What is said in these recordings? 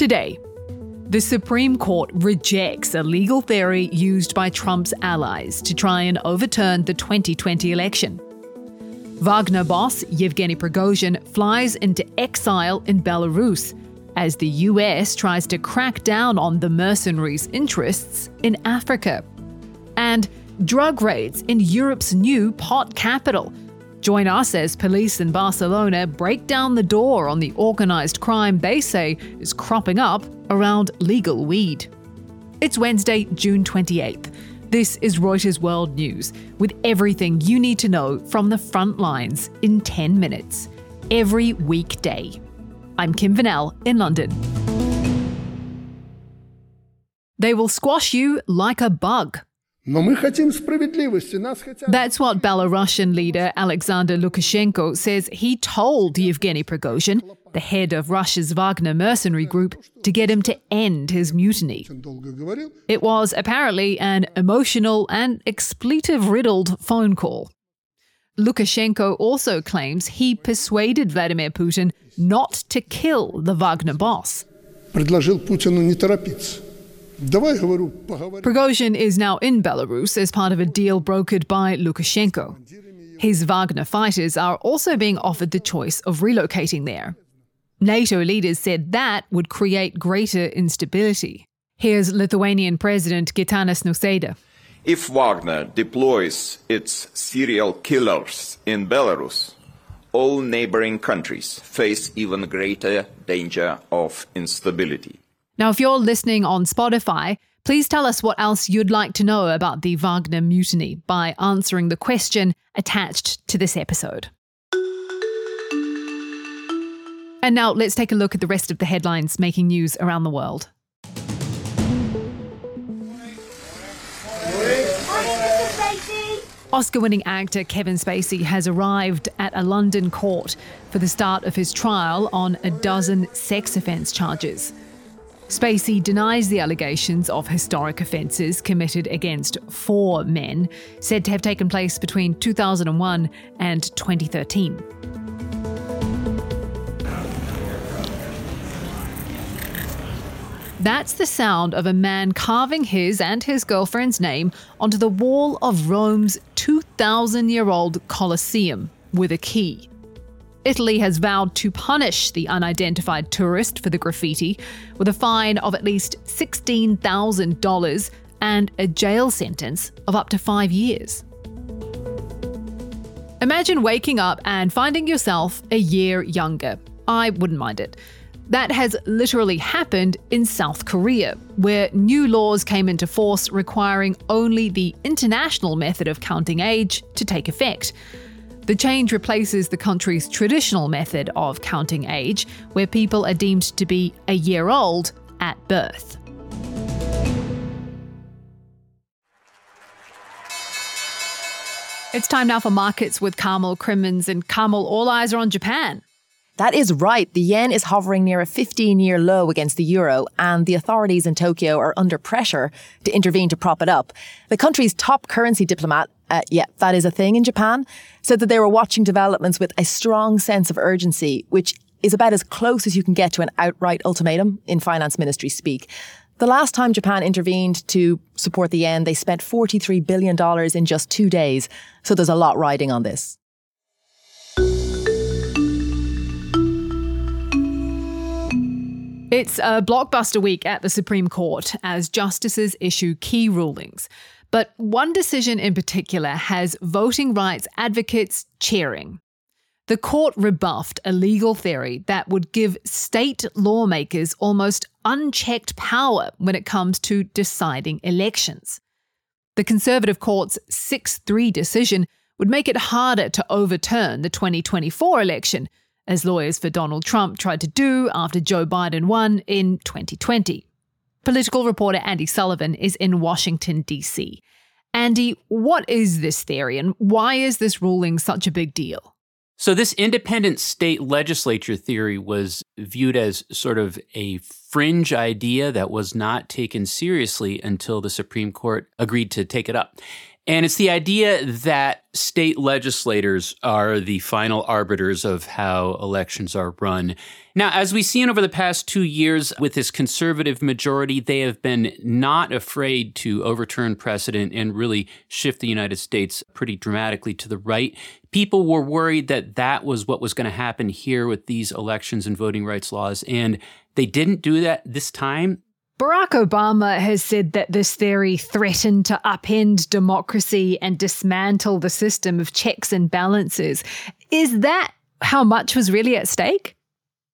Today, the Supreme Court rejects a legal theory used by Trump's allies to try and overturn the 2020 election. Wagner boss Yevgeny Prigozhin flies into exile in Belarus as the US tries to crack down on the mercenaries' interests in Africa. And drug raids in Europe's new pot capital. Join us as police in Barcelona break down the door on the organised crime they say is cropping up around legal weed. It's Wednesday, June 28th. This is Reuters World News, with everything you need to know from the front lines in 10 minutes, every weekday. I'm Kim Vanell in London. They will squash you like a bug. That's what Belarusian leader Alexander Lukashenko says he told Yevgeny Prigozhin, the head of Russia's Wagner mercenary group, to get him to end his mutiny. It was apparently an emotional and expletive riddled phone call. Lukashenko also claims he persuaded Vladimir Putin not to kill the Wagner boss. Предложил Путину не торопиться. Prigozhin is now in Belarus as part of a deal brokered by Lukashenko. His Wagner fighters are also being offered the choice of relocating there. NATO leaders said that would create greater instability. Here's Lithuanian President Gitanas Nausėda. If Wagner deploys its serial killers in Belarus, all neighboring countries face even greater danger of instability. Now, if you're listening on Spotify, please tell us what else you'd like to know about the Wagner mutiny by answering the question attached to this episode. And now let's take a look at the rest of the headlines making news around the world. Oscar winning actor Kevin Spacey has arrived at a London court for the start of his trial on a dozen sex offence charges. Spacey denies the allegations of historic offences committed against four men, said to have taken place between 2001 and 2013. That's the sound of a man carving his and his girlfriend's name onto the wall of Rome's 2,000 year old Colosseum with a key. Italy has vowed to punish the unidentified tourist for the graffiti with a fine of at least $16,000 and a jail sentence of up to five years. Imagine waking up and finding yourself a year younger. I wouldn't mind it. That has literally happened in South Korea, where new laws came into force requiring only the international method of counting age to take effect. The change replaces the country's traditional method of counting age, where people are deemed to be a year old at birth. It's time now for markets with Carmel Crimmins, and Carmel, all eyes are on Japan. That is right. The yen is hovering near a 15 year low against the euro, and the authorities in Tokyo are under pressure to intervene to prop it up. The country's top currency diplomat, uh, yeah, that is a thing in Japan, said that they were watching developments with a strong sense of urgency, which is about as close as you can get to an outright ultimatum in finance ministry speak. The last time Japan intervened to support the yen, they spent $43 billion in just two days. So there's a lot riding on this. It's a blockbuster week at the Supreme Court as justices issue key rulings. But one decision in particular has voting rights advocates cheering. The court rebuffed a legal theory that would give state lawmakers almost unchecked power when it comes to deciding elections. The Conservative Court's 6 3 decision would make it harder to overturn the 2024 election as lawyers for Donald Trump tried to do after Joe Biden won in 2020. Political reporter Andy Sullivan is in Washington, D.C. Andy, what is this theory and why is this ruling such a big deal? So, this independent state legislature theory was viewed as sort of a fringe idea that was not taken seriously until the Supreme Court agreed to take it up. And it's the idea that state legislators are the final arbiters of how elections are run. Now, as we've seen over the past two years with this conservative majority, they have been not afraid to overturn precedent and really shift the United States pretty dramatically to the right. People were worried that that was what was going to happen here with these elections and voting rights laws, and they didn't do that this time. Barack Obama has said that this theory threatened to upend democracy and dismantle the system of checks and balances. Is that how much was really at stake?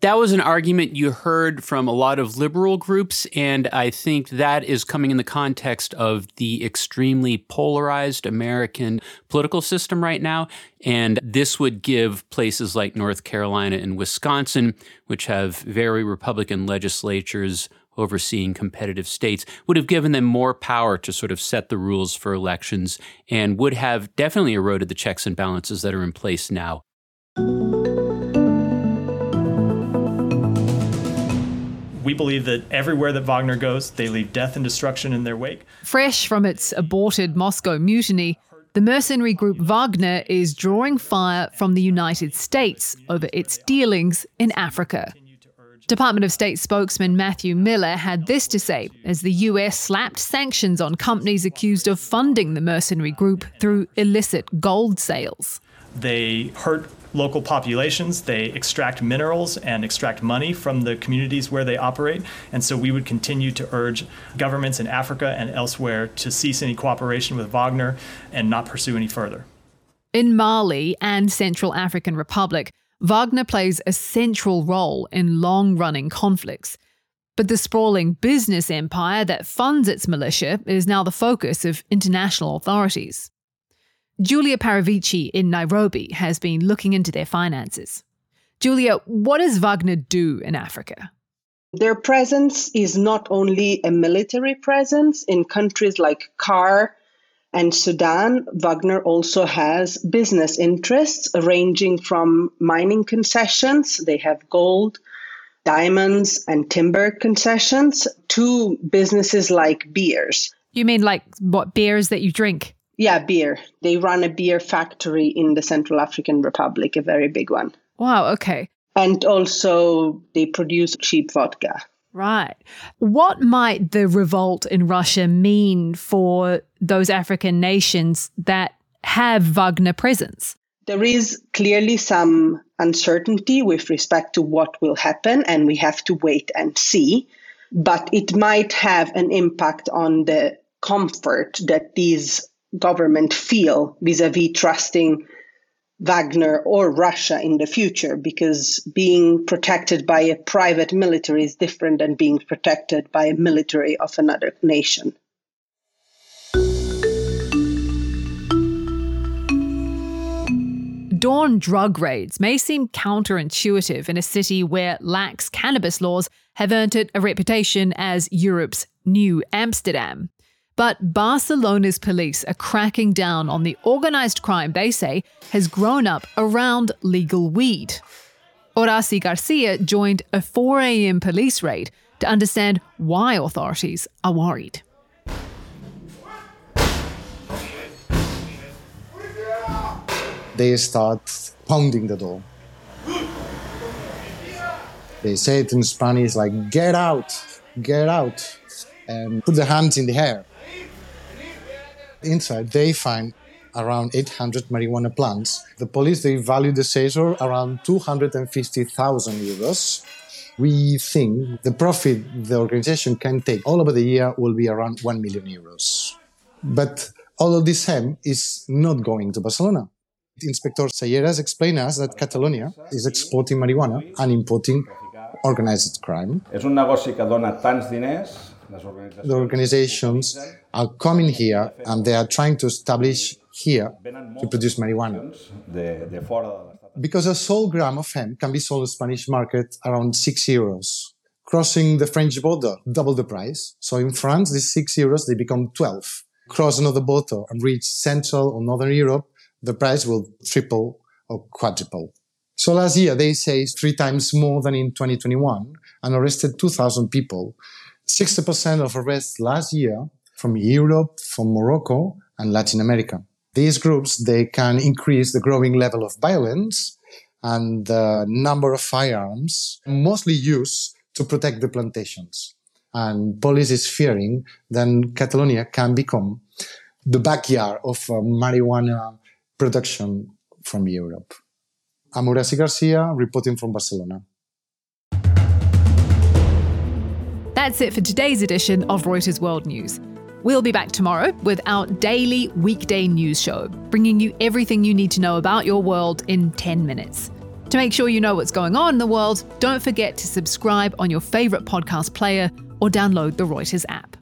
That was an argument you heard from a lot of liberal groups, and I think that is coming in the context of the extremely polarized American political system right now. And this would give places like North Carolina and Wisconsin, which have very Republican legislatures, overseeing competitive states would have given them more power to sort of set the rules for elections and would have definitely eroded the checks and balances that are in place now. We believe that everywhere that Wagner goes, they leave death and destruction in their wake. Fresh from its aborted Moscow mutiny, the mercenary group Wagner is drawing fire from the United States over its dealings in Africa. Department of State spokesman Matthew Miller had this to say as the US slapped sanctions on companies accused of funding the mercenary group through illicit gold sales. They hurt local populations, they extract minerals and extract money from the communities where they operate. And so we would continue to urge governments in Africa and elsewhere to cease any cooperation with Wagner and not pursue any further. In Mali and Central African Republic, Wagner plays a central role in long running conflicts. But the sprawling business empire that funds its militia is now the focus of international authorities. Giulia Paravicini in Nairobi has been looking into their finances. Giulia, what does Wagner do in Africa? Their presence is not only a military presence in countries like CAR and Sudan, Wagner also has business interests ranging from mining concessions, they have gold, diamonds, and timber concessions, to businesses like beers. You mean like what beers that you drink? Yeah, beer. They run a beer factory in the Central African Republic, a very big one. Wow, okay. And also, they produce cheap vodka. Right. What might the revolt in Russia mean for those African nations that have Wagner presence? There is clearly some uncertainty with respect to what will happen, and we have to wait and see. But it might have an impact on the comfort that these governments feel vis a vis trusting Wagner or Russia in the future because being protected by a private military is different than being protected by a military of another nation. Dawn drug raids may seem counterintuitive in a city where lax cannabis laws have earned it a reputation as Europe's new Amsterdam. But Barcelona's police are cracking down on the organised crime they say has grown up around legal weed. Horaci Garcia joined a 4 a.m. police raid to understand why authorities are worried. They start pounding the door. They say it in Spanish like, get out, get out, and put the hands in the air inside, they find around 800 marijuana plants. The police, they value the seizure around 250,000 euros. We think the profit the organization can take all over the year will be around 1 million euros. But all of this hemp is not going to Barcelona. Inspector Sayeras explained us that Catalonia is exporting marijuana and importing organized crime. És un negoci que dona tants diners the organizations are coming here and they are trying to establish here to produce marijuana. Because a sole gram of hemp can be sold in the Spanish market around 6 euros. Crossing the French border, double the price. So in France, these 6 euros, they become 12. Cross another border and reach Central or Northern Europe, the price will triple or quadruple. So last year, they say three times more than in 2021 and arrested 2,000 people 60% of arrests last year from Europe, from Morocco, and Latin America. These groups, they can increase the growing level of violence and the number of firearms mostly used to protect the plantations. And police is fearing then Catalonia can become the backyard of uh, marijuana production from Europe. I'm Horaci Garcia, reporting from Barcelona. That's it for today's edition of Reuters World News. We'll be back tomorrow with our daily weekday news show, bringing you everything you need to know about your world in 10 minutes. To make sure you know what's going on in the world, don't forget to subscribe on your favourite podcast player or download the Reuters app.